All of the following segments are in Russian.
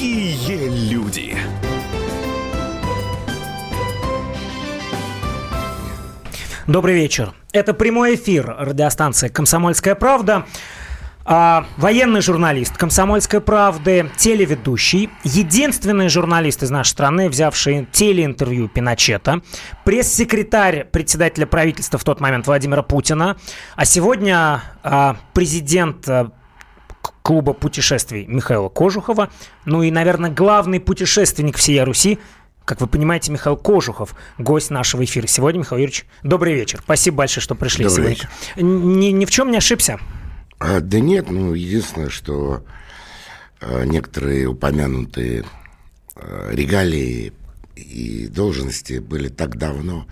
Какие люди! Добрый вечер. Это прямой эфир радиостанции «Комсомольская правда». А, военный журналист «Комсомольской правды», телеведущий, единственный журналист из нашей страны, взявший телеинтервью Пиночета, пресс-секретарь председателя правительства в тот момент Владимира Путина, а сегодня а, президент а, клуба путешествий Михаила Кожухова, ну и, наверное, главный путешественник всей Руси как вы понимаете, Михаил Кожухов, гость нашего эфира сегодня. Михаил Юрьевич, добрый вечер. Спасибо большое, что пришли добрый сегодня. Вечер. Ни, ни в чем не ошибся? А, да нет, ну, единственное, что а, некоторые упомянутые а, регалии и должности были так давно,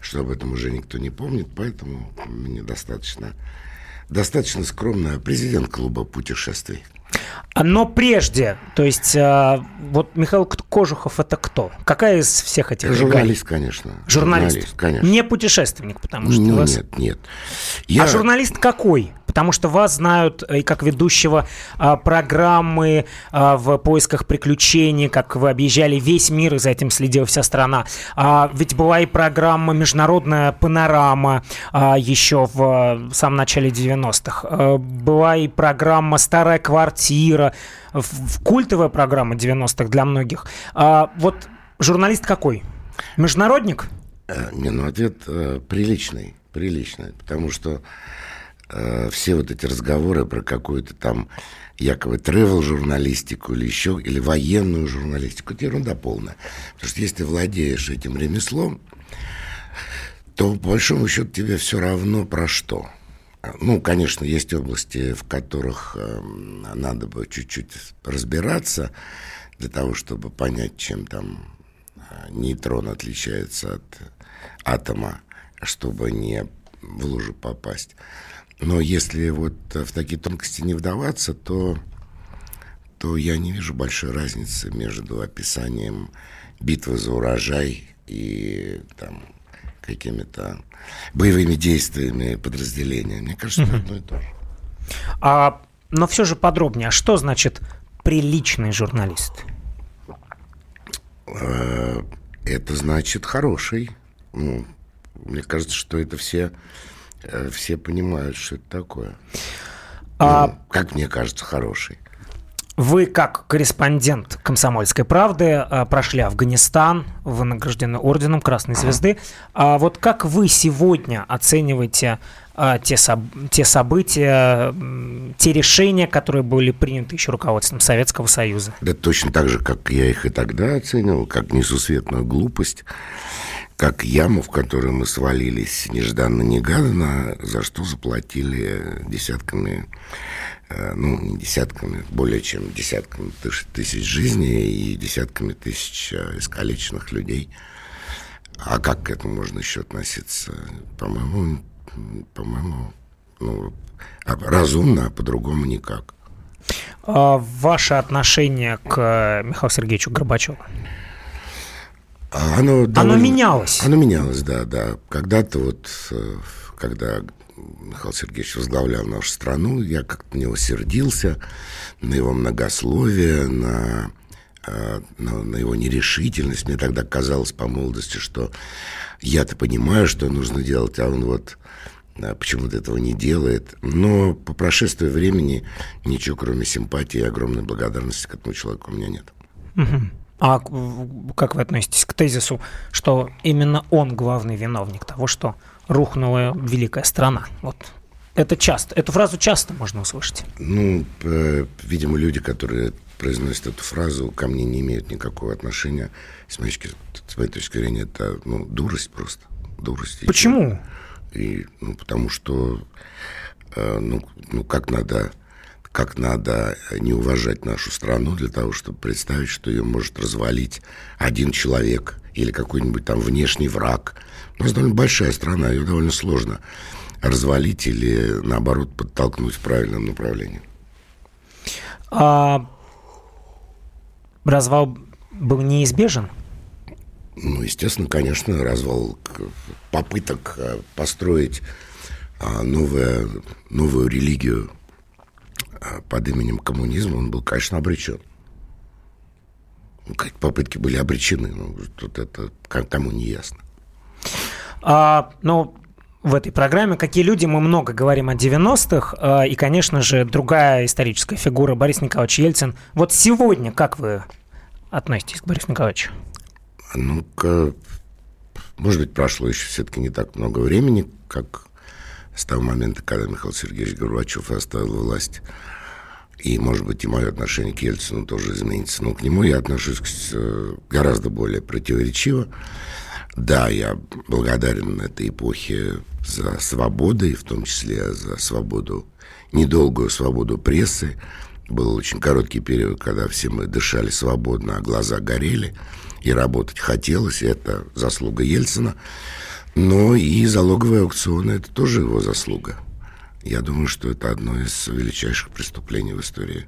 что об этом уже никто не помнит, поэтому мне достаточно, достаточно скромно президент клуба путешествий. Но прежде, то есть, э, вот Михаил Кожухов это кто? Какая из всех этих? Журналист, регалий? конечно. Журналист. Журналист, конечно. Не путешественник, потому что ну, вас... Нет, нет. Я... А журналист какой? Потому что вас знают и как ведущего а, программы а, в поисках приключений, как вы объезжали весь мир, и за этим следила вся страна. А, ведь была и программа «Международная панорама» а, еще в а, самом начале 90-х. А, была и программа «Старая квартира», в, в культовая программа 90-х для многих. А, вот журналист какой? Международник? Э, не, ну ответ э, приличный, приличный, потому что э, все вот эти разговоры про какую-то там якобы тревел-журналистику или еще, или военную журналистику, это ерунда полная. Потому что если ты владеешь этим ремеслом, то, по большому счету, тебе все равно про что. Ну, конечно, есть области, в которых э, надо бы чуть-чуть разбираться для того, чтобы понять, чем там э, нейтрон отличается от атома, чтобы не в лужу попасть. Но если вот в такие тонкости не вдаваться, то, то я не вижу большой разницы между описанием битвы за урожай и там какими-то боевыми действиями подразделения. Мне кажется, это одно и то же. А, но все же подробнее. А что значит приличный журналист? А, это значит хороший. Ну, мне кажется, что это все Э, все понимают, что это такое. А... Ну, как мне кажется, хороший. Вы, как корреспондент «Комсомольской правды», э, прошли Афганистан, вы награждены орденом Красной Звезды. А вот как вы сегодня оцениваете э, те, те события, те решения, которые были приняты еще руководством Советского Союза? Да точно так же, как я их и тогда оценивал, как несусветную глупость как яму, в которую мы свалились нежданно-негаданно, за что заплатили десятками, э, ну, не десятками, более чем десятками тысяч жизней и десятками тысяч э, искалеченных людей. А как к этому можно еще относиться? По-моему, по-моему, ну, разумно, а по-другому никак. А ваше отношение к Михаилу Сергеевичу Горбачеву? А оно, довольно, оно менялось. Оно менялось, да, да. Когда-то вот, э, когда Михаил Сергеевич возглавлял нашу страну, я как-то на него сердился, на его многословие, на, э, на, на его нерешительность. Мне тогда казалось по молодости, что я-то понимаю, что нужно делать, а он вот э, почему-то этого не делает. Но по прошествии времени ничего, кроме симпатии и огромной благодарности к этому человеку у меня нет. Угу. А как вы относитесь к тезису, что именно он главный виновник того, что рухнула великая страна? Вот это часто, эту фразу часто можно услышать. Ну, э, видимо, люди, которые произносят эту фразу, ко мне не имеют никакого отношения. С моей, с моей точки зрения, это ну, дурость просто. Дурость. Почему? И, ну, потому что, э, ну, ну, как надо как надо не уважать нашу страну для того, чтобы представить, что ее может развалить один человек или какой-нибудь там внешний враг. У нас довольно большая страна, ее довольно сложно развалить или, наоборот, подтолкнуть в правильном направлении. А развал был неизбежен? Ну, естественно, конечно, развал попыток э, построить а, новое, новую религию под именем коммунизма, он был, конечно, обречен. попытки были обречены. Ну, тут это кому не ясно. А, ну, в этой программе «Какие люди?» мы много говорим о 90-х, а, и, конечно же, другая историческая фигура Борис Николаевич Ельцин. Вот сегодня как вы относитесь к Борису Николаевичу? Ну-ка, может быть, прошло еще все-таки не так много времени, как с того момента, когда Михаил Сергеевич Горбачев оставил власть. И, может быть, и мое отношение к Ельцину тоже изменится. Но к нему я отношусь э, гораздо более противоречиво. Да, я благодарен этой эпохе за свободу, и в том числе за свободу, недолгую свободу прессы. Был очень короткий период, когда все мы дышали свободно, а глаза горели, и работать хотелось, и это заслуга Ельцина. Но и залоговые аукционы – это тоже его заслуга. Я думаю, что это одно из величайших преступлений в истории,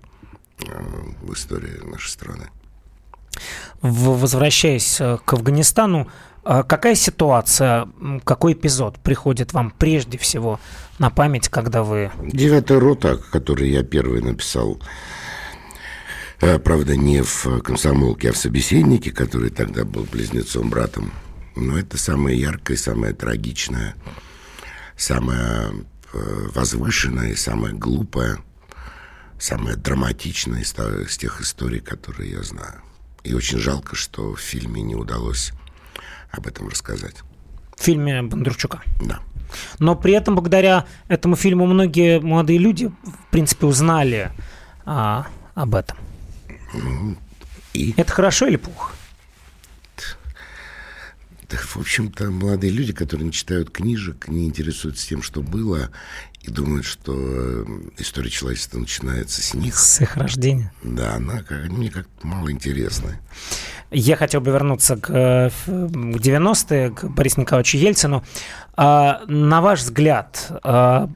э, в истории нашей страны. Возвращаясь э, к Афганистану, э, какая ситуация, какой эпизод приходит вам прежде всего на память, когда вы... Девятая рота, который я первый написал, правда, не в комсомолке, а в собеседнике, который тогда был близнецом-братом но это самое яркое, самое трагичное, самое э, возвышенное, самое глупое, самое драматичное из, тех историй, которые я знаю. И очень жалко, что в фильме не удалось об этом рассказать. В фильме Бондарчука? Да. Но при этом, благодаря этому фильму, многие молодые люди, в принципе, узнали а, об этом. Ну, и... Это хорошо или плохо? В общем-то, молодые люди, которые не читают книжек, не интересуются тем, что было, и думают, что э, история человечества начинается с них. С их рождения. Да, она как, мне как-то мало интересна. Я хотел бы вернуться к, э, к 90-е, к Борису Николаевичу Ельцину. А, на ваш взгляд, а,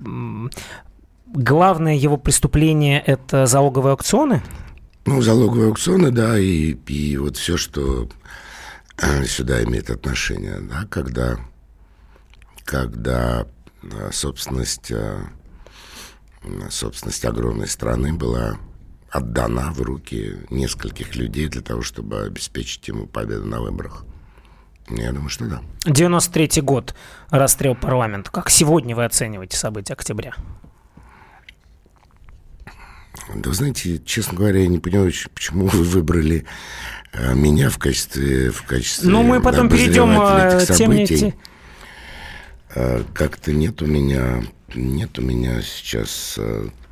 главное его преступление – это залоговые аукционы? Ну, залоговые аукционы, да, и, и вот все, что сюда имеет отношение, да, когда, когда э, собственность, э, собственность огромной страны была отдана в руки нескольких людей для того, чтобы обеспечить ему победу на выборах. Я думаю, что да. 93-й год, расстрел парламента. Как сегодня вы оцениваете события октября? Да вы знаете, честно говоря, я не понимаю, почему вы выбрали а меня в качестве, в качестве Ну, мы потом перейдем а, этих событий. А, как-то нет у меня, нет у меня сейчас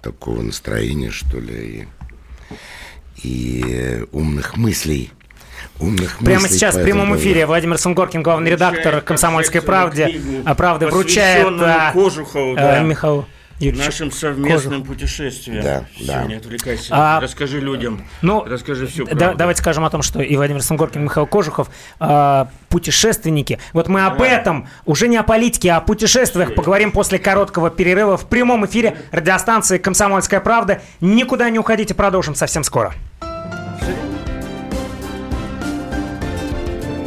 такого настроения, что ли, и, и умных мыслей. Умных Прямо сейчас в прямом эфире Владимир Сунгоркин, главный редактор «Комсомольской правды», правды вручает Кожухову, да. Михаилу Юрьевич, нашим совместным Кожух. путешествием. Да, да. Не отвлекайся. А, Расскажи людям. Ну, расскажи все. Да, давайте скажем о том, что и Владимир Сангоркин, и Михаил Кожухов а, путешественники. Вот мы об этом, уже не о политике, а о путешествиях Все. поговорим после короткого перерыва в прямом эфире радиостанции «Комсомольская правда». Никуда не уходите, продолжим совсем скоро.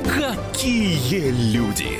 Какие люди!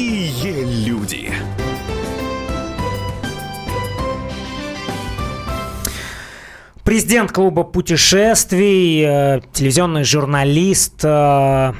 Какие люди! Президент клуба путешествий, э, телевизионный журналист, э,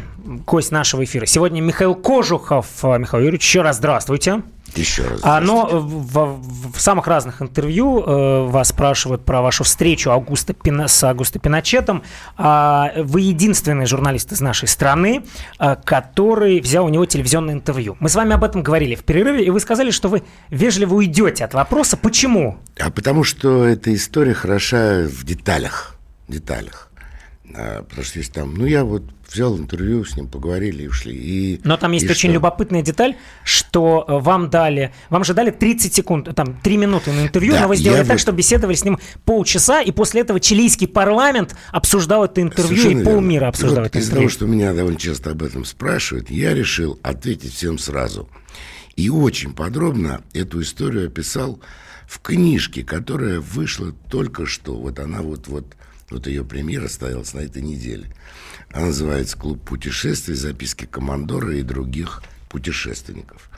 гость нашего эфира. Сегодня Михаил Кожухов. Э, Михаил Юрьевич, еще раз здравствуйте. Еще раз. А, но в, в самых разных интервью э, вас спрашивают про вашу встречу Аугуста Пина, с Аугусто Пиночетом. А, вы единственный журналист из нашей страны, а, который взял у него телевизионное интервью. Мы с вами об этом говорили в перерыве, и вы сказали, что вы вежливо уйдете от вопроса. Почему? А потому что эта история хороша в деталях. деталях. А, потому что есть там, ну я вот взял интервью с ним, поговорили и ушли. И, Но там есть и очень что? любопытная деталь, что э, вам дали, вам же дали 30 секунд, там 3 минуты на интервью, Да, но вы сделали так, вот- что беседовали с ним полчаса, и после этого чилийский парламент обсуждал это интервью, Совершенно и полмира верно. обсуждал Вот это Из-за интервью. того, что меня довольно часто об этом спрашивают, я решил ответить всем сразу. И очень подробно эту историю описал в книжке, которая вышла только что. Вот она вот, вот, вот ее премьера состоялась на этой неделе. Она называется «Клуб путешествий. Записки командора и других путешественников».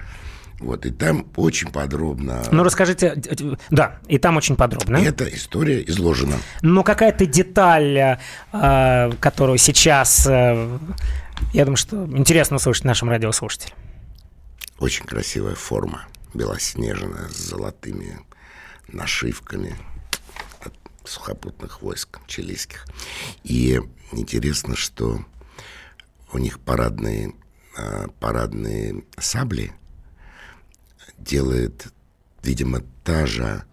Вот, и там очень подробно Ну расскажите, да, и там очень подробно. эта история изложена. Но какая-то деталь, э, которую сейчас, э, я думаю, что интересно услышать нашим радиослушателям. Очень красивая форма, белоснежная, с золотыми нашивками сухопутных войск чилийских. И интересно, что у них парадные, а, парадные сабли делает, видимо, та же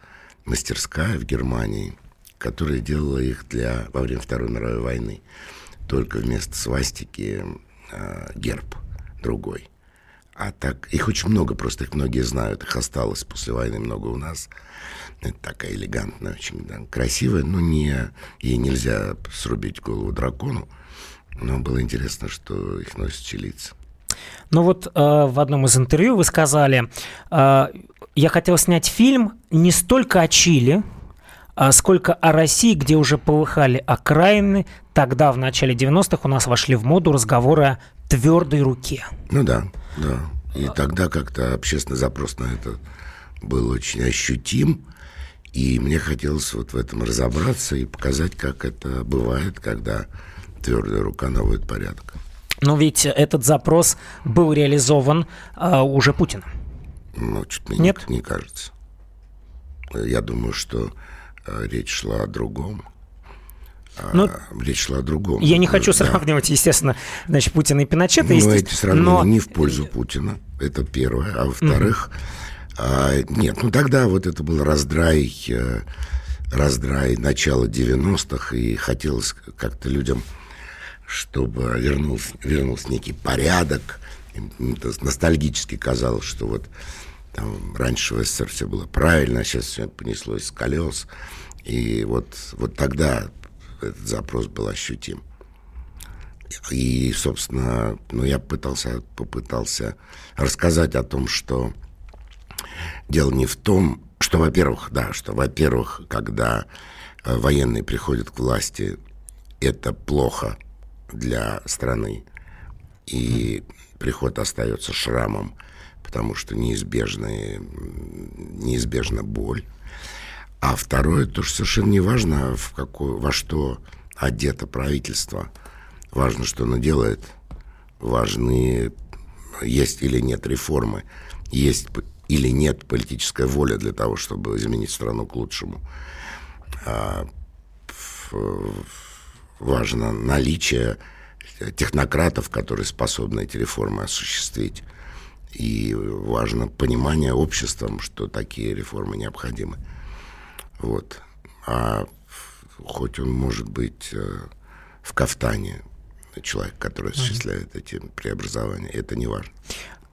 мастерская в Германии, которая делала их для, во время Второй мировой войны. Только вместо свастики а, герб другой. А так, их очень много, просто их многие знают, их осталось после войны много у нас. Это такая элегантная, очень да, красивая, но не, ей нельзя срубить голову дракону. Но было интересно, что их носят чилийцы. Ну вот э, в одном из интервью вы сказали, э, я хотел снять фильм не столько о Чили, а сколько о России, где уже полыхали окраины. Тогда, в начале 90-х, у нас вошли в моду разговоры о твердой руке. Ну да, да. И тогда как-то общественный запрос на это был очень ощутим. И мне хотелось вот в этом разобраться и показать, как это бывает, когда твердая рука наводит порядок. Но ведь этот запрос был реализован э, уже Путиным. Ну, что-то мне Нет? не, кажется. Я думаю, что э, речь шла о другом. А, Ну, речь шла о другом. Я не Ну, хочу да. сравнивать, естественно, значит, Путина и Пиночета. Естественно, эти сравнения но- не в пользу Путина. Это первое. А во-вторых, а, нет, ну тогда вот это был раздрай, э, раздрай начала 90-х, и хотелось как-то людям, чтобы вернулся, вернулся некий порядок. Это ностальгически казалось, что вот там раньше в СССР все было правильно, а сейчас все понеслось с колес. И вот, вот тогда этот запрос был ощутим. И, собственно, ну, я пытался, попытался рассказать о том, что дело не в том, что, во-первых, да, что, во-первых, когда э, военные приходят к власти, это плохо для страны, и приход остается шрамом, потому что неизбежная, м, неизбежна боль. А второе, то, что совершенно не важно, в какое, во что одето правительство. Важно, что оно делает. Важны, есть или нет реформы, есть или нет политическая воля для того, чтобы изменить страну к лучшему. А, важно наличие технократов, которые способны эти реформы осуществить. И важно понимание обществом, что такие реформы необходимы. Вот. А хоть он может быть э, в кафтане, человек, который осуществляет эти преобразования, это не важно.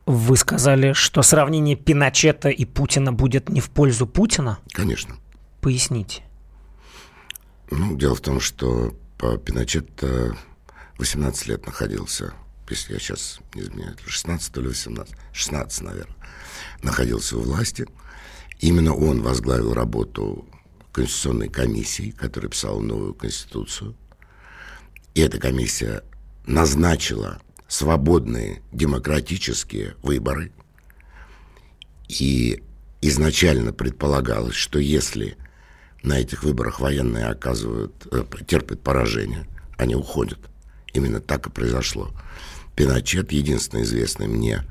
Вы сказали, что сравнение Пиночета и Путина будет не в пользу Путина? Конечно. Поясните. Ну, дело в том, что по Пиночет э, 18 лет находился, если я сейчас не изменяю, 16 то ли 18, 16, наверное, находился у власти. Именно он возглавил работу Конституционной комиссии, которая писала новую Конституцию. И эта комиссия назначила свободные демократические выборы. И изначально предполагалось, что если на этих выборах военные оказывают, э, терпят поражение, они уходят. Именно так и произошло. Пиночет, единственный известный мне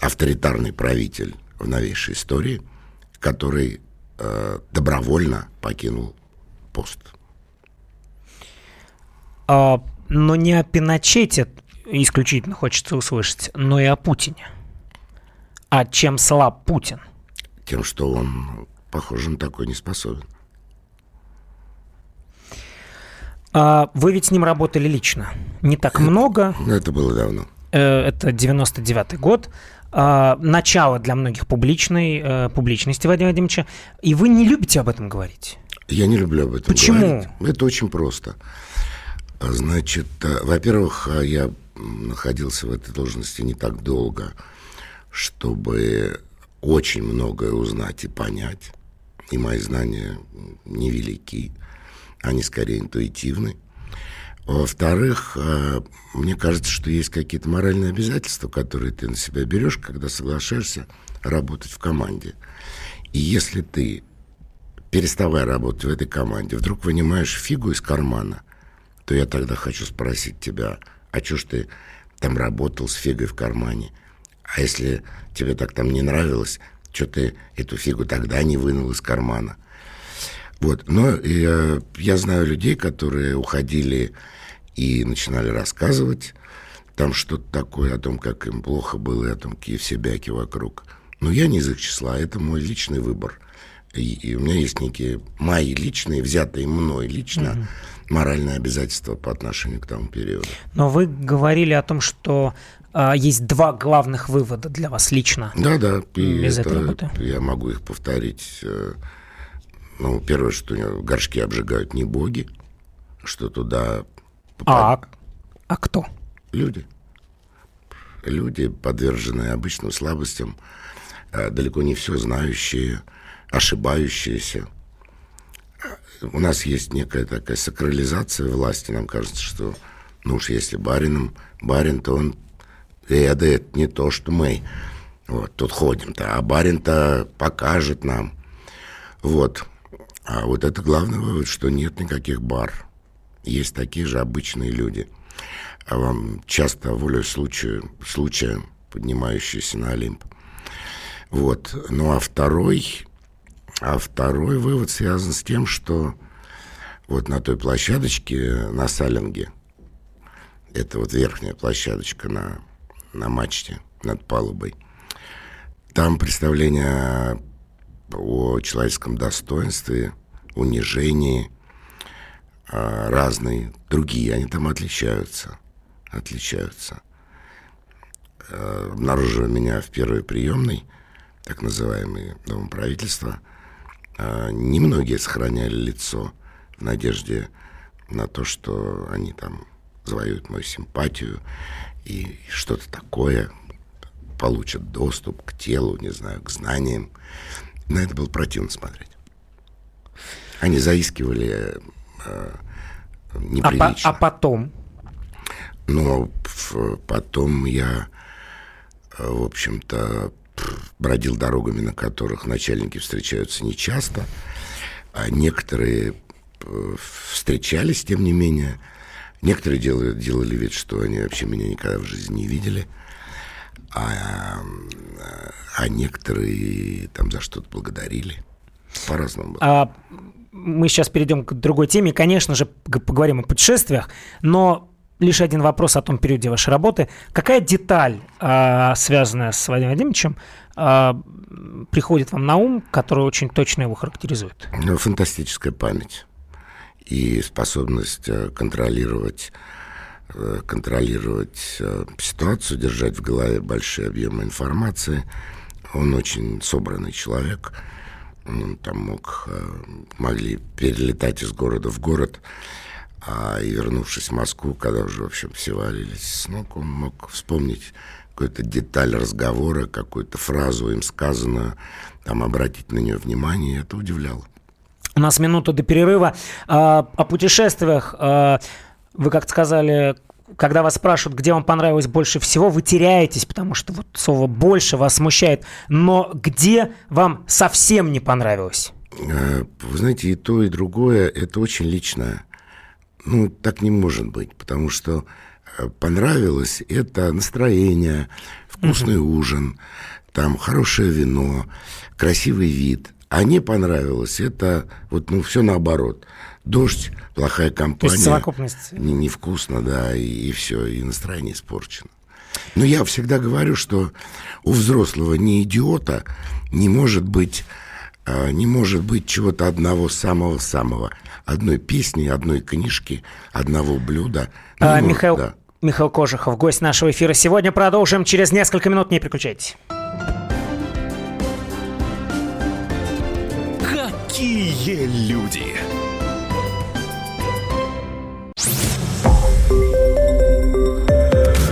авторитарный правитель в новейшей истории, который э, добровольно покинул пост. А, но не о Пиночете исключительно хочется услышать, но и о Путине. А чем слаб Путин? Тем, что он, похоже, на такой не способен. А вы ведь с ним работали лично. Не так много. Это было давно. Э, это 99-й год. А, начало для многих публичной, э, публичности Вадима Вадимовича. И вы не любите об этом говорить. Я не люблю об этом Почему? говорить. Это очень просто. Значит, э, во-первых, я находился в этой должности не так долго, чтобы очень многое узнать и понять. И мои знания невелики, они скорее интуитивны. Во-вторых, э, мне кажется, что есть какие-то моральные обязательства, которые ты на себя берешь, когда соглашаешься работать в команде. И если ты, переставая работать в этой команде, вдруг вынимаешь фигу из кармана, то я тогда хочу спросить тебя, а что ж ты там работал с фигой в кармане? А если тебе так там не нравилось, что ты эту фигу тогда не вынул из кармана? Вот. Но я, я знаю людей, которые уходили и начинали рассказывать там что-то такое о том, как им плохо было, и о том, какие все бяки вокруг. Но я не из их числа, это мой личный выбор. И, и у меня есть некие мои личные, взятые мной лично, угу. моральные обязательства по отношению к тому периоду. Но вы говорили о том, что э, есть два главных вывода для вас лично. Да, да. И это, этой работы. Я могу их повторить. Э, ну, первое, что горшки обжигают не боги, что туда... А, а кто? Люди. Люди, подверженные обычным слабостям, а, далеко не все знающие, ошибающиеся. У нас есть некая такая сакрализация власти. Нам кажется, что, ну уж если барином, барин, то он ведает не то, что мы. Вот, тут ходим-то, а барин-то покажет нам. Вот. А вот это главный вывод, что нет никаких бар. Есть такие же обычные люди. А вам часто волю случая, случая поднимающиеся на Олимп. Вот. Ну а второй, а второй вывод связан с тем, что вот на той площадочке на Салинге, это вот верхняя площадочка на, на мачте над палубой, там представление о человеческом достоинстве, унижении, разные, другие, они там отличаются, отличаются. А, обнаруживая меня в первой приемной, так называемой Домом правительства, а, немногие сохраняли лицо в надежде на то, что они там завоюют мою симпатию и что-то такое, получат доступ к телу, не знаю, к знаниям. На это было противно смотреть. Они заискивали неприлично. А, по, а потом? Ну, потом я, э, в общем-то, бродил дорогами, на которых начальники встречаются нечасто, а некоторые э, встречались, тем не менее. Некоторые делали, делали вид, что они вообще меня никогда в жизни не видели – а, а некоторые там за что-то благодарили. По-разному. А, мы сейчас перейдем к другой теме. Конечно же, поговорим о путешествиях, но лишь один вопрос о том периоде вашей работы. Какая деталь, а, связанная с Владимиром Владимировичем, а, приходит вам на ум, которая очень точно его характеризует? Ну, фантастическая память и способность э, контролировать Э, контролировать э, ситуацию, держать в голове большие объемы информации. Он очень собранный человек. Он там мог, э, могли перелетать из города в город, а и вернувшись в Москву, когда уже, в общем, все валились с ног, он мог вспомнить какую-то деталь разговора, какую-то фразу им сказанную, там обратить на нее внимание, и это удивляло. У нас минута до перерыва. А, о путешествиях а, вы как-то сказали, когда вас спрашивают, где вам понравилось больше всего, вы теряетесь, потому что вот слово «больше» вас смущает. Но где вам совсем не понравилось? Э, вы знаете, и то, и другое – это очень личное. Ну, так не может быть, потому что э, понравилось – это настроение, вкусный угу. ужин, там хорошее вино, красивый вид. А не понравилось – это вот, ну, все наоборот – дождь, плохая компания. То есть совокупность. Не, невкусно, да, и, и все, и настроение испорчено. Но я всегда говорю, что у взрослого не идиота не может быть А, не может быть чего-то одного самого-самого. Одной песни, одной книжки, одного блюда. А, может, Михаил, да. Михаил Кожухов, гость нашего эфира. Сегодня продолжим через несколько минут. Не переключайтесь. Какие люди!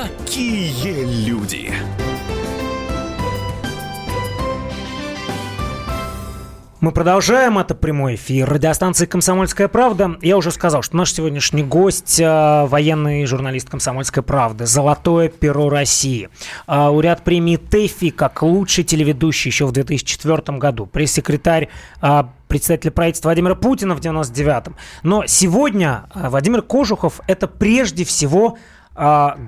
Какие люди! Мы продолжаем. Это прямой эфир радиостанции «Комсомольская правда». Я уже сказал, что наш сегодняшний гость э, – военный журналист «Комсомольской правды», «Золотое перо России». Э, лауреат премии ТЭФИ как лучший телеведущий еще в 2004 году. Пресс-секретарь э, председателя правительства Владимира Путина в 99-м. Но сегодня э, Владимир Кожухов – это прежде всего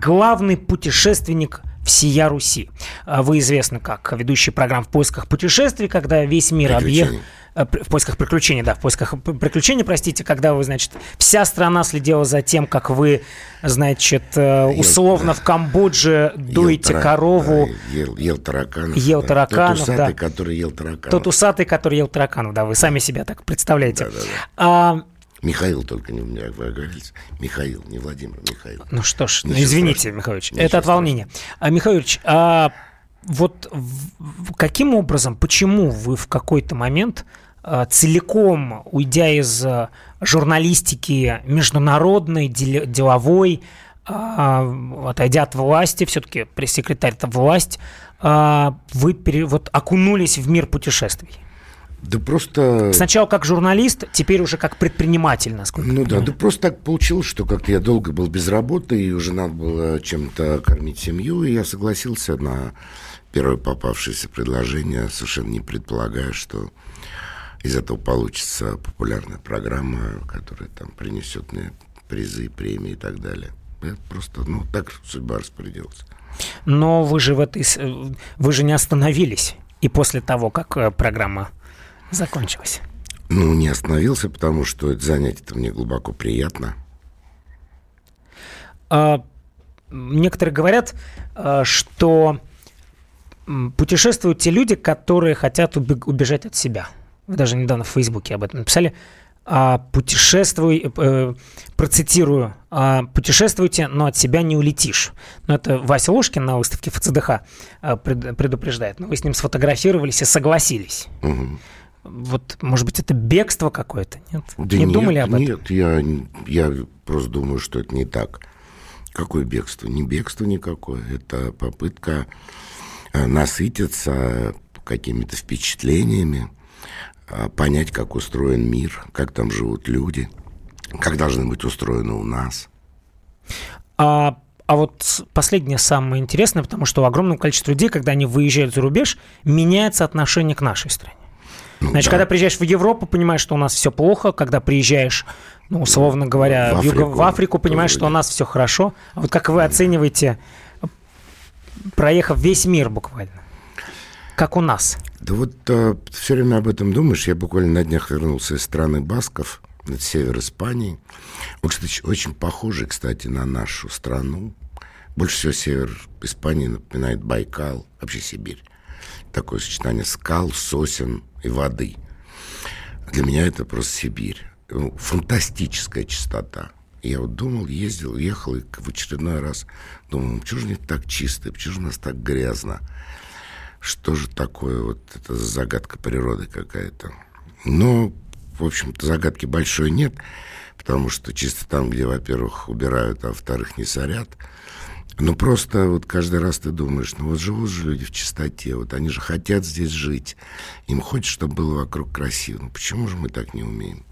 главный путешественник всея Руси. А вы известны как ведущий программ «В поисках путешествий», когда весь мир объехал... Э, в поисках приключений, да, в поисках приключений, простите, когда вы, значит, вся страна следила за тем, как вы, значит, э, условно ел, в Камбодже дуете ел, корову. Да, ел, ел тараканов. Ел да. тараканов, Тот усатый, да. который ел тараканов. Тот усатый, который ел тараканов, да, вы сами себя так представляете. Да, да, да. А, Михаил только не у меня, вы говорите. Михаил, не Владимир, Михаил. Ну что ж, ну, извините, страшного. Михайлович, Ничего это от волнения. А, Михайлович, а вот каким образом, почему вы в какой-то момент а, целиком, уйдя из а, журналистики международной, деловой, а, отойдя от власти, все-таки пресс-секретарь – это власть, вы пере, вот окунулись в мир путешествий? Да просто... Сначала как журналист, теперь уже как предприниматель, насколько Ну да, да просто так получилось, что как-то я долго был без работы, и уже надо было чем-то кормить семью, и я согласился на первое попавшееся предложение, совершенно не предполагая, что из этого получится популярная программа, которая там принесет мне призы, премии и так далее. Это просто, ну, так судьба распорядилась. Но вы же в этой... Вы же не остановились. И после того, как э, программа закончилось? Ну, не остановился, потому что это занятие-то мне глубоко приятно. А, некоторые говорят, а, что путешествуют те люди, которые хотят убежать от себя. Вы даже недавно в Фейсбуке об этом написали. А, путешествуй, э, процитирую, а, путешествуйте, но от себя не улетишь. Но это Вася Ложкин на выставке ФЦДХ а, предупреждает. Но вы с ним сфотографировались и согласились. Угу. Вот, может быть, это бегство какое-то, нет? Да не нет, думали об этом? Нет, я, я просто думаю, что это не так. Какое бегство? Не бегство никакое. Это попытка э, насытиться какими-то впечатлениями, э, понять, как устроен мир, как там живут люди, как должны быть устроены у нас. А а вот последнее самое интересное, потому что у огромного количества людей, когда они выезжают за рубеж, меняется отношение к нашей стране. Ну, Значит, да. когда приезжаешь в Европу, понимаешь, что у нас все плохо. Когда приезжаешь, ну, условно говоря, в, в, Юго, в Африку, понимаешь, что у нас все хорошо. А вот как вы оцениваете, проехав весь мир буквально? Как у нас? Да вот а, все время об этом думаешь. Я буквально на днях вернулся из страны Басков, это север Испании. Он, кстати, очень похожий, кстати, на нашу страну. Больше всего север Испании напоминает Байкал, вообще Сибирь. Такое сочетание скал, сосен, и воды. Для меня это просто Сибирь. Ну, фантастическая чистота. Я вот думал, ездил, ехал, и в очередной раз думал, почему же не так чисто, почему же у нас так грязно? Что же такое вот это загадка природы какая-то? Но, в общем-то, загадки большой нет, потому что чисто там, где, во-первых, убирают, а во-вторых, не сорят – ну, просто вот каждый раз ты думаешь, ну вот живут же люди в чистоте, вот они же хотят здесь жить. Им хочется, чтобы было вокруг красиво. Ну, почему же мы так не умеем?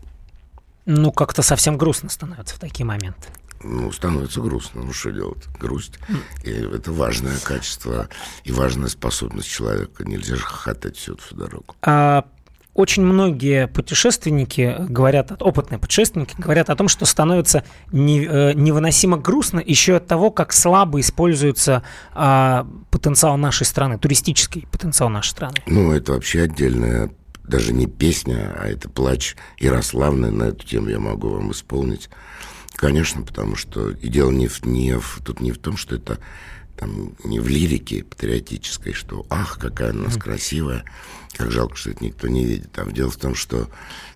Ну, как-то совсем грустно становится в такие моменты. ну, становится грустно. Ну, что делать? Грусть. И это важное качество и важная способность человека. Нельзя же хохотать всю эту дорогу. А очень многие путешественники говорят, опытные путешественники говорят о том, что становится э, невыносимо грустно еще от того, как слабо используется а, потенциал нашей страны, туристический потенциал нашей страны. Ну, это вообще отдельная, даже не песня, а это плач Ярославны на эту тему я могу вам исполнить. Конечно, потому что и дело не в, не в, тут не в том, что это там, не в лирике патриотической, что «ах, какая у нас красивая», как жалко, что это никто не видит. А дело в том, что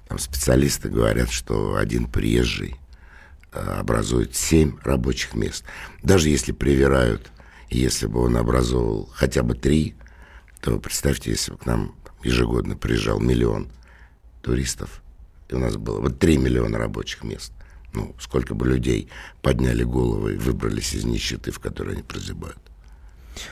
там специалисты говорят, что один приезжий э, образует семь рабочих мест. Даже если привирают, если бы он образовал хотя бы три, то представьте, если бы к нам ежегодно приезжал миллион туристов, и у нас было вот три миллиона рабочих мест. Ну, сколько бы людей подняли головы и выбрались из нищеты, в которой они прозябают.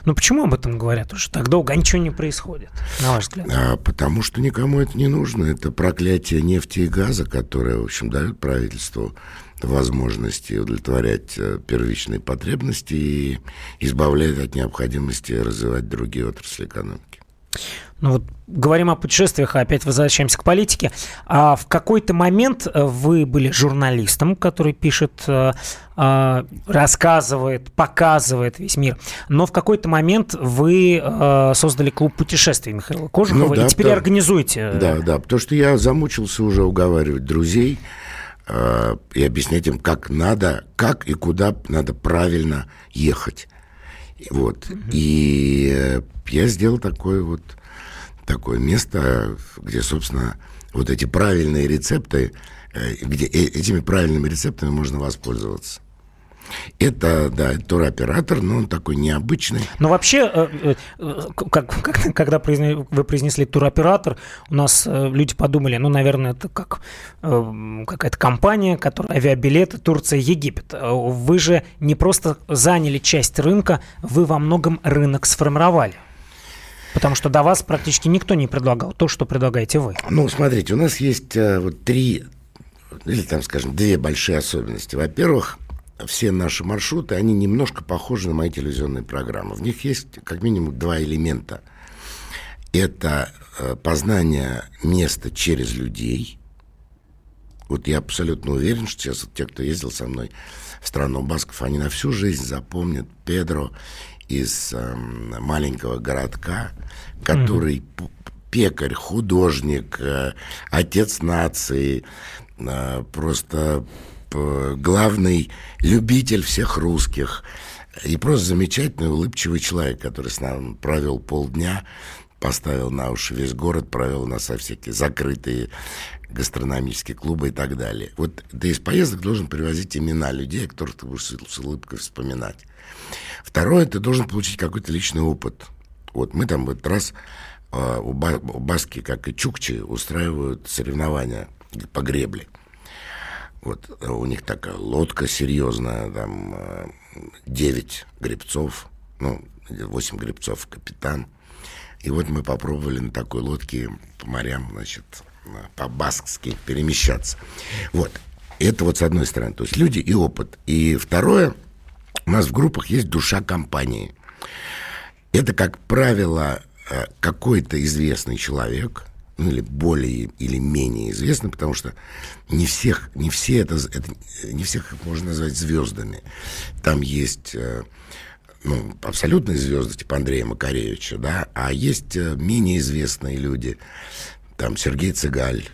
Ну почему об этом говорят уже так долго, а ничего не происходит, на ваш взгляд? А, потому что никому это не нужно. Это проклятие нефти и газа, которое, в общем, дает правительству возможности удовлетворять э, первичные потребности и избавляет от необходимости развивать другие отрасли экономики. Ну вот говорим о путешествиях, а опять возвращаемся к политике. А в какой-то момент э, вы были журналистом, который пишет, э, э, рассказывает, показывает весь мир. Но в какой-то момент вы создали клуб путешествий Михаила Кожухова ну, да, и теперь да, организуете. Да, да, потому что я замучился уже уговаривать друзей и объяснять им, как надо, как и куда надо правильно ехать. Вот. И я сделал такой вот такое место, где, собственно, вот эти правильные рецепты, э, где э, этими правильными рецептами можно воспользоваться. Это, да, туроператор, но он такой необычный. Но вообще, э, как, как, когда вы произнесли туроператор, у нас люди подумали, ну, наверное, это как какая-то компания, которая авиабилеты Турция, Египет. Вы же не просто заняли часть рынка, вы во многом рынок сформировали. Потому что до вас практически никто не предлагал то, что предлагаете вы. Ну, смотрите, у нас есть э, вот три, или там, скажем, две большие особенности. Во-первых, все наши маршруты, они немножко похожи на мои телевизионные программы. В них есть как минимум два элемента. Это э, познание места через людей. Вот я абсолютно уверен, что сейчас вот те, кто ездил со мной в страну Басков, они на всю жизнь запомнят Педро из э, маленького городка, который mm-hmm. пекарь, художник, э, отец нации, э, просто главный любитель всех русских и просто замечательный улыбчивый человек, который с нами провел полдня, поставил на уши весь город, провел нас со всякие закрытые гастрономические клубы и так далее. Вот ты из поездок должен привозить имена людей, которых ты будешь с улыбкой вспоминать. Второе, ты должен получить какой-то личный опыт. Вот мы там в этот раз э, у, ба, у Баски, как и Чукчи, устраивают соревнования по гребле. Вот э, у них такая лодка серьезная, там э, 9 гребцов, ну, 8 гребцов, капитан. И вот мы попробовали на такой лодке по морям, значит, по-баскски перемещаться. Вот. Это вот с одной стороны. То есть люди и опыт. И второе, у нас в группах есть душа компании. Это, как правило, э, какой-то известный человек, ну или более или менее известный, потому что не всех, не все это, это не всех можно назвать звездами. Там есть э, ну, абсолютные звезды, типа Андрея Макаревича, да, а есть э, менее известные люди, там Сергей Цыгаль,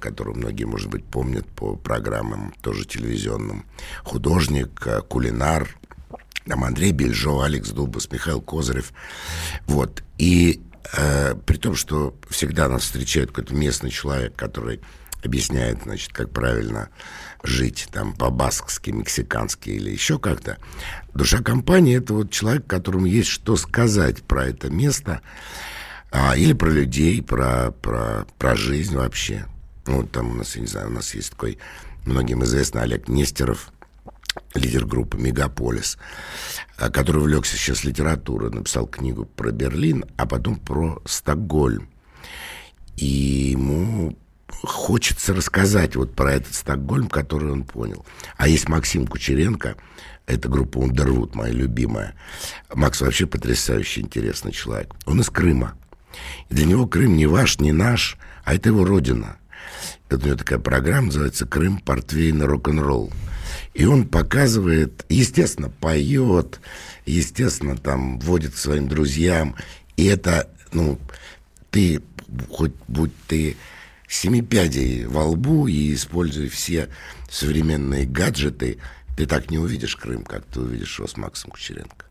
которого многие, может быть, помнят по программам тоже телевизионным, художник, кулинар, там Андрей Бельжо, Алекс Дубас, Михаил Козырев. Вот. И э, при том, что всегда нас встречает какой-то местный человек, который объясняет, значит, как правильно жить там по-баскски, мексикански или еще как-то. Душа компании — это вот человек, которому есть что сказать про это место, а, или про людей, про, про, про жизнь вообще. Ну, там у нас, я не знаю, у нас есть такой многим известный Олег Нестеров, лидер группы «Мегаполис», а, который увлекся сейчас литературой, написал книгу про Берлин, а потом про Стокгольм. И ему хочется рассказать вот про этот Стокгольм, который он понял. А есть Максим Кучеренко, это группа Underwood, моя любимая. Макс вообще потрясающий, интересный человек. Он из Крыма. И для него Крым не ваш, не наш, а это его родина. Это у него такая программа, называется «Крым, портвейн, рок-н-ролл». И он показывает, естественно, поет, естественно, там водит к своим друзьям. И это, ну, ты, хоть будь ты семи пядей во лбу и используй все современные гаджеты, ты так не увидишь Крым, как ты увидишь его с Максом Кучеренко.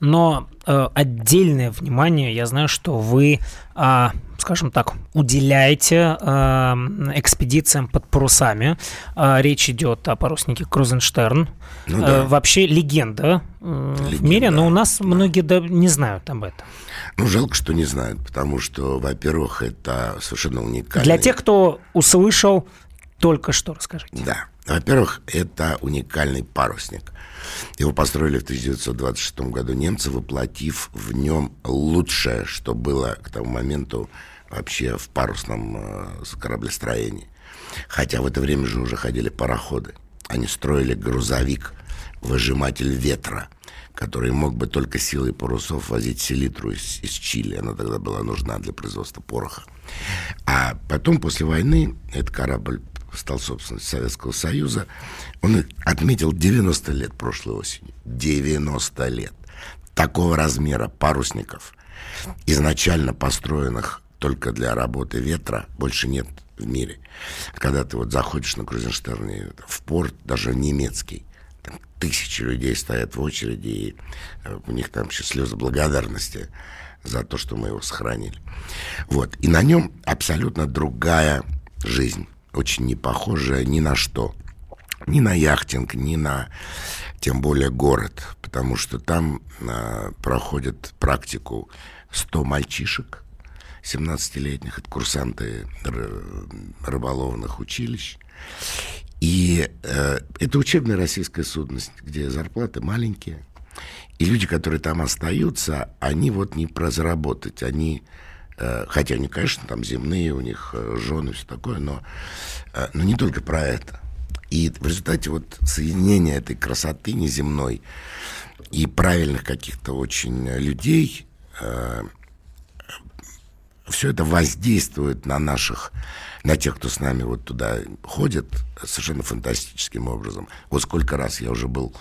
Но э, отдельное внимание, я знаю, что вы, э, скажем так, уделяете э, экспедициям под парусами. Э, речь идет о паруснике Крузенштерн. Ну, да. э, вообще легенда, э, легенда в мире, но у нас да. многие да, не знают об этом. Ну, жалко, что не знают, потому что, во-первых, это совершенно уникально. Для тех, кто услышал, только что расскажите. Да. Во-первых, это уникальный парусник. Его построили в 1926 году немцы, воплотив в нем лучшее, что было к тому моменту вообще в парусном э, кораблестроении. Хотя в это время же уже ходили пароходы. Они строили грузовик, выжиматель ветра, который мог бы только силой парусов возить селитру из, из Чили. Она тогда была нужна для производства пороха. А потом, после войны, этот корабль стал собственностью Советского Союза, он отметил 90 лет прошлой осенью. 90 лет. Такого размера парусников, изначально построенных только для работы ветра, больше нет в мире. Когда ты вот заходишь на Крузенштерне в порт, даже немецкий, там тысячи людей стоят в очереди, и э, у них там еще слезы благодарности за то, что мы его сохранили. Вот. И на нем абсолютно другая жизнь очень не похожая ни на что. Ни на яхтинг, ни на, тем более, город. Потому что там э, проходят практику 100 мальчишек, 17-летних, это курсанты рыболовных училищ. И э, это учебная российская судность, где зарплаты маленькие. И люди, которые там остаются, они вот не про заработать, они хотя они, конечно, там земные, у них э, жены, все такое, но, э, но не только про это. И в результате вот соединения этой красоты неземной и правильных каких-то очень людей, все это воздействует на наших, на тех, кто с нами вот туда ходит, совершенно фантастическим образом. Вот сколько раз я уже был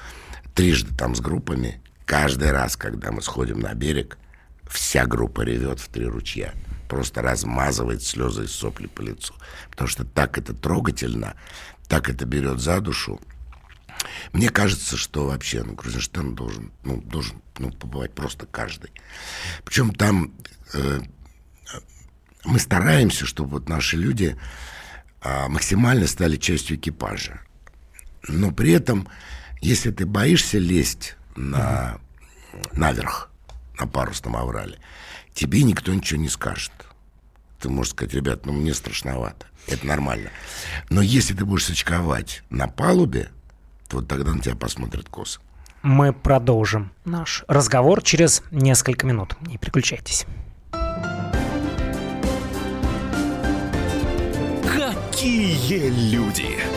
трижды там с группами, каждый раз, когда мы сходим на берег – вся группа ревет в три ручья. Просто размазывает слезы и сопли по лицу. Потому что так это трогательно, так это берет за душу. Мне кажется, что вообще ну, Крузенштерн должен, ну, должен ну, побывать просто каждый. Причем там э, мы стараемся, чтобы вот наши люди э, максимально стали частью экипажа. Но при этом, если ты боишься лезть на, наверх, на парусном аврале, тебе никто ничего не скажет. Ты можешь сказать, ребят, ну мне страшновато. Это нормально. Но если ты будешь сочковать на палубе, то вот тогда на тебя посмотрят косо. Мы продолжим наш разговор через несколько минут. Не переключайтесь. Какие люди!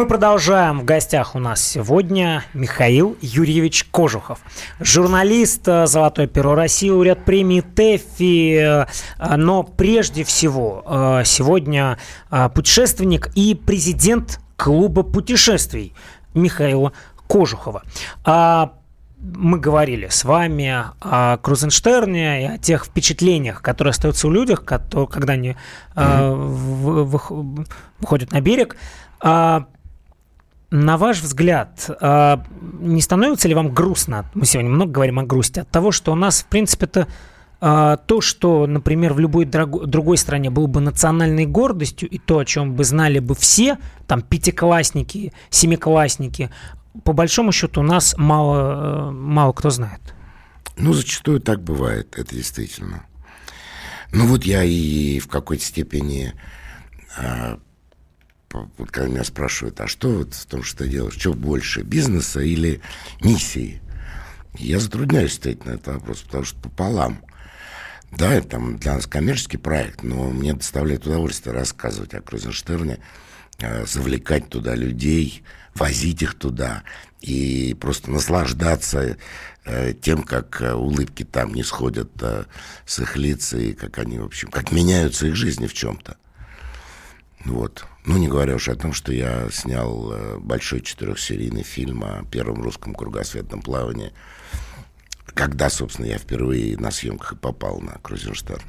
Мы продолжаем. В гостях у нас сегодня Михаил Юрьевич Кожухов. Журналист э, «Золотое перо России», лауреат премии ТЭФИ. Э, но прежде всего э, сегодня путешественник и президент клуба путешествий Михаила Кожухова. А мы говорили с вами о Крузенштерне и о тех впечатлениях, которые остаются у людей, когда они mm-hmm. выходят на берег. А, на ваш взгляд, а, не становится ли вам грустно, мы сегодня много говорим о грусти, от того, что у нас, в принципе-то, а, то, что, например, в любой другой стране было бы национальной гордостью, и то, о чем бы знали бы все, там, пятиклассники, семиклассники, по большому счету у нас мало, мало кто знает. Ну, зачастую так бывает, это действительно. Ну, вот я и в какой-то степени а, вот когда меня спрашивают, а что вот в том, что ты делаешь, что больше, бизнеса или миссии? Я затрудняюсь ответить на этот вопрос, потому что пополам. Да, это для нас коммерческий проект, но мне доставляет удовольствие рассказывать о Крузенштерне, э, завлекать туда людей, возить их туда и просто наслаждаться э, тем, как э, улыбки там не сходят с их лиц и как они, в общем, как меняются их жизни в чем-то. Вот. Ну, не говоря уж о том, что я снял э, большой четырехсерийный фильм о первом русском кругосветном плавании, когда, собственно, я впервые на съемках и попал на Крузенштерн.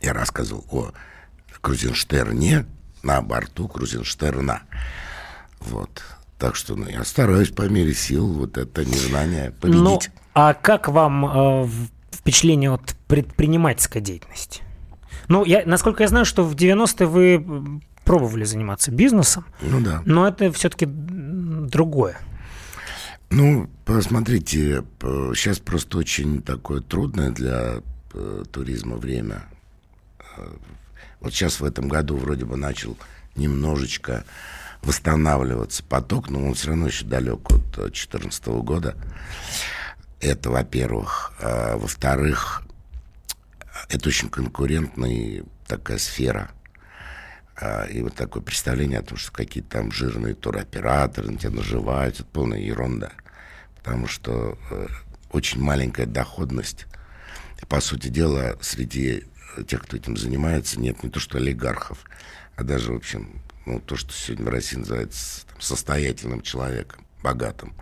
Я рассказывал о Крузенштерне на борту Крузенштерна. Вот. Так что ну, я стараюсь по мере сил вот это незнание победить. Ну, а как вам э, впечатление от предпринимательской деятельности? Ну, я, насколько я знаю, что в 90-е вы пробовали заниматься бизнесом. Ну да. Но это все-таки другое. Ну, посмотрите, сейчас просто очень такое трудное для э, туризма время. Э, вот сейчас в этом году вроде бы начал немножечко восстанавливаться поток, но он все равно еще далек от 2014 года. Это, во-первых. А, во-вторых, это очень конкурентная такая сфера. А, и вот такое представление о том, что какие-то там жирные туроператоры на тебя наживаются, это полная ерунда. Потому что э, очень маленькая доходность. И, по сути дела, среди тех, кто этим занимается, нет не то что олигархов, а даже, в общем, ну, то, что сегодня в России называется там, состоятельным человеком, богатым.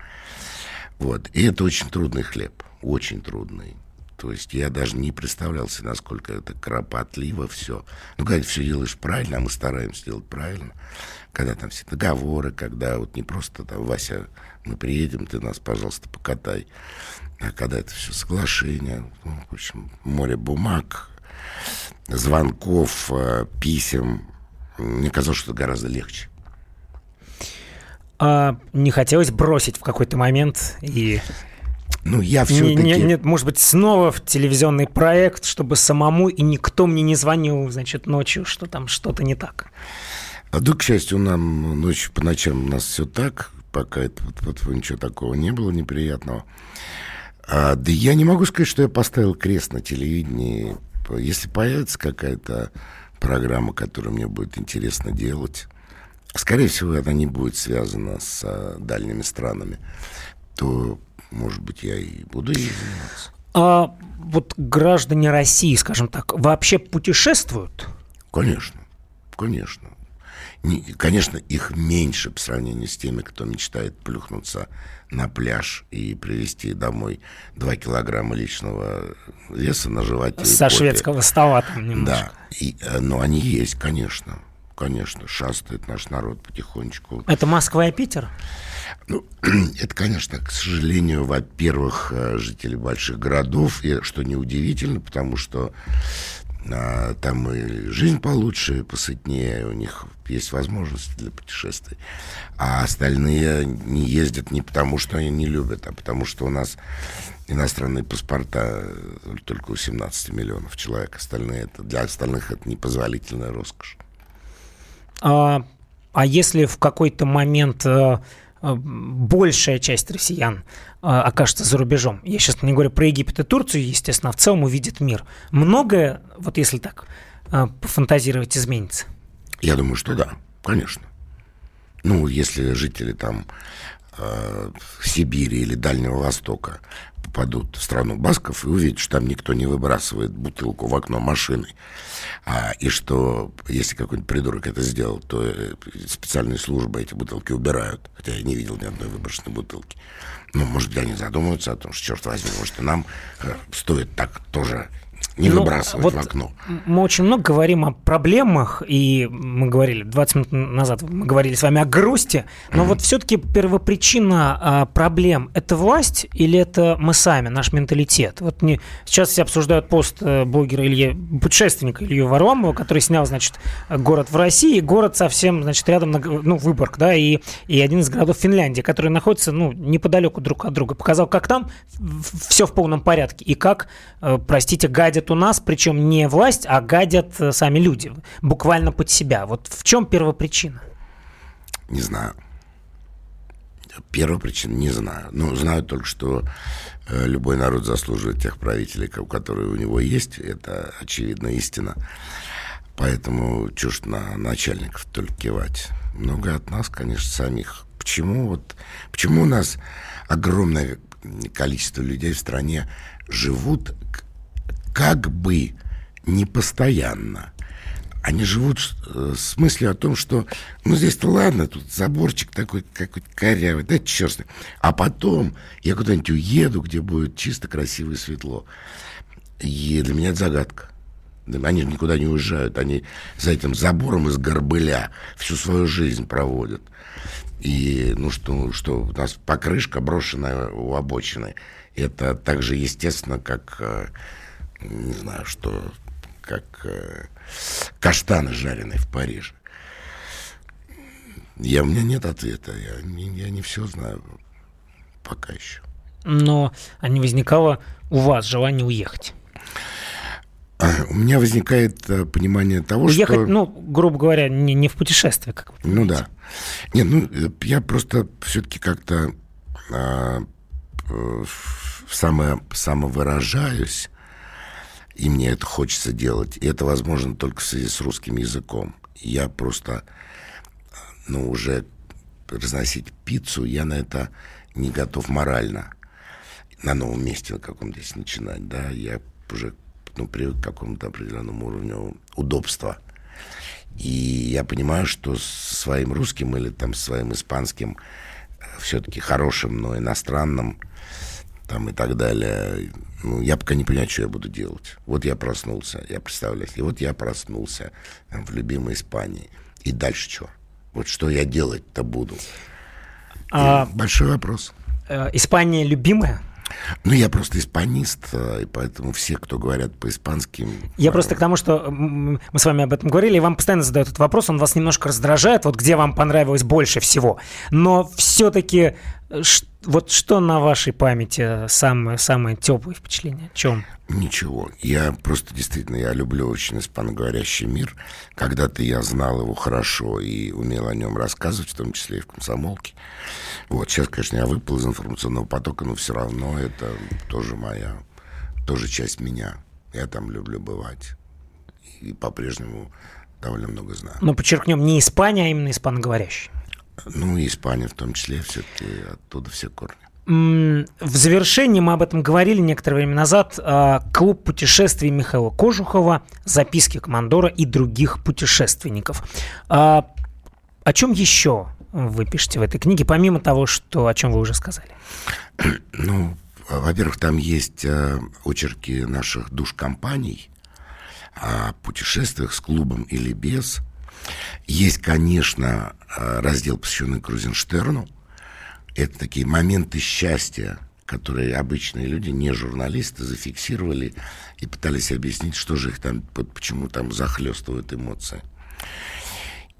Вот. И это очень трудный хлеб, очень трудный. То есть я даже не представлял себе, насколько это кропотливо все. Ну, когда все делаешь правильно, а мы стараемся делать правильно, когда там все договоры, когда вот не просто там, Вася, мы приедем, ты нас, пожалуйста, покатай, а когда это все соглашение, ну, в общем, море бумаг, звонков, э, писем, мне казалось, что это гораздо легче. А не хотелось бросить в какой-то момент и ну, я все-таки... Не, не, может быть, снова в телевизионный проект, чтобы самому, и никто мне не звонил, значит, ночью, что там что-то не так. А да, к счастью, нам ночью по ночам у нас все так, пока это, вот, вот, ничего такого не было неприятного. А, да я не могу сказать, что я поставил крест на телевидении. Если появится какая-то программа, которую мне будет интересно делать, скорее всего, она не будет связана с а, дальними странами, то может быть, я и буду ей заниматься. А вот граждане России, скажем так, вообще путешествуют? Конечно, конечно. Не, конечно, их меньше по сравнению с теми, кто мечтает плюхнуться на пляж и привезти домой 2 килограмма личного веса на животе. Со шведского стола там немножко. Да, и, э, но они есть, конечно. Конечно, шастает наш народ потихонечку. Это Москва и Питер? Ну, это, конечно, к сожалению, во-первых, э, жители больших городов, и что неудивительно, потому что а, там и жизнь получше, посытнее, у них есть возможности для путешествий. А остальные не ездят не потому, что они не любят, а потому что у нас иностранные паспорта только у 17 миллионов человек. Остальные это, для остальных это непозволительная роскошь. А, а если в какой-то момент э, Э, большая часть россиян э, окажется за рубежом. Я сейчас не говорю про Египет и Турцию, естественно, а в целом увидит мир. Многое, вот если так э, пофантазировать, изменится? Я думаю, что да, конечно. Ну, если жители там э, Сибири или Дальнего Востока попадут в страну басков и увидят, что там никто не выбрасывает бутылку в окно машины. А, и что если какой-нибудь придурок это сделал, то э, специальные службы эти бутылки убирают. Хотя я не видел ни одной выброшенной бутылки. Ну, может, они задумаются о том, что, черт возьми, может, и нам э, стоит так тоже не ну, выбрасывать вот в окно. Мы очень много говорим о проблемах, и мы говорили 20 минут назад, мы говорили с вами о грусти, но mm-hmm. вот все-таки первопричина а, проблем – это власть или это мы сами, наш менталитет? Вот не, сейчас все обсуждают пост э, блогера Ильи, путешественника Илью Варламова, который снял, значит, город в России, город совсем, значит, рядом, ну, Выборг, да, и, и один из городов Финляндии, который находится, ну, неподалеку друг от друга. Показал, как там все в полном порядке, и как, э, простите, гадят у нас, причем не власть, а гадят э, сами люди, буквально под себя. Вот в чем первопричина? Не знаю. Первая не знаю. Ну, знаю только, что э, любой народ заслуживает тех правителей, которые у него есть. Это очевидная истина. Поэтому чушь на начальников только кивать. Много от нас, конечно, самих. Почему вот, почему у нас огромное количество людей в стране живут как бы не постоянно. Они живут э, с мыслью о том, что, ну, здесь-то ладно, тут заборчик такой какой-то корявый, да черт А потом я куда-нибудь уеду, где будет чисто, красиво и светло. И для меня это загадка. Они никуда не уезжают, они за этим забором из горбыля всю свою жизнь проводят. И, ну, что, что у нас покрышка брошенная у обочины, это так же естественно, как э, не знаю, что, как э, каштаны жареные в Париже. Я, у меня нет ответа, я, не, я не все знаю пока еще. Но а не возникало у вас желание уехать? А, у меня возникает а, понимание того, Уехать, что... ну, грубо говоря, не, не в путешествие, как вы Ну да. Нет, ну, я просто все-таки как-то а, э, само, самовыражаюсь и мне это хочется делать. И это возможно только в связи с русским языком. Я просто, ну, уже разносить пиццу, я на это не готов морально. На новом месте на каком-то здесь начинать, да, я уже, ну, привык к какому-то определенному уровню удобства. И я понимаю, что с своим русским или там своим испанским э, все-таки хорошим, но иностранным там и так далее. Ну, я пока не понимаю, что я буду делать. Вот я проснулся, я представляю, и вот я проснулся там, в любимой Испании. И дальше что? Вот что я делать-то буду? А, большой вопрос. Э, Испания любимая? Ну, я просто испанист, э, и поэтому все, кто говорят по-испански... Я просто к тому, что мы с вами об этом говорили, и вам постоянно задают этот вопрос, он вас немножко раздражает, вот где вам понравилось больше всего. Но все-таки э, вот что на вашей памяти самое, самое теплое впечатление? О чем? Ничего. Я просто действительно, я люблю очень испаноговорящий мир. Когда-то я знал его хорошо и умел о нем рассказывать, в том числе и в комсомолке. Вот, сейчас, конечно, я выпал из информационного потока, но все равно это тоже моя, тоже часть меня. Я там люблю бывать. И по-прежнему довольно много знаю. Но подчеркнем, не Испания, а именно испаноговорящий. Ну, и Испания в том числе, все-таки оттуда все корни. В завершении мы об этом говорили некоторое время назад. А, клуб путешествий Михаила Кожухова, записки командора и других путешественников. А, о чем еще вы пишете в этой книге, помимо того, что, о чем вы уже сказали? Ну, во-первых, там есть э, очерки наших душ-компаний о путешествиях с клубом или без. Есть, конечно, э, раздел, посвященный Крузенштерну. Это такие моменты счастья, которые обычные люди, не журналисты, зафиксировали и пытались объяснить, что же их там, почему там захлестывают эмоции.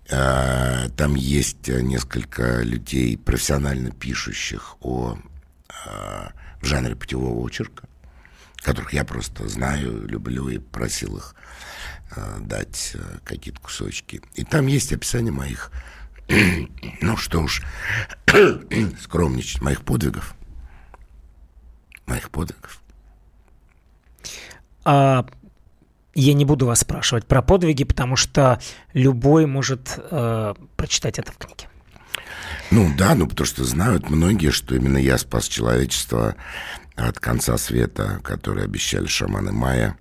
Э, там есть несколько людей, профессионально пишущих о, э, в жанре путевого очерка, которых я просто знаю, люблю и просил их э, дать какие-то кусочки. И там есть описание моих, ну что уж, скромничать, моих подвигов. Моих подвигов. А я не буду вас спрашивать про подвиги, потому что любой может э, прочитать это в книге. Ну да, ну потому что знают многие, что именно я спас человечество от конца света, который обещали шаманы майя.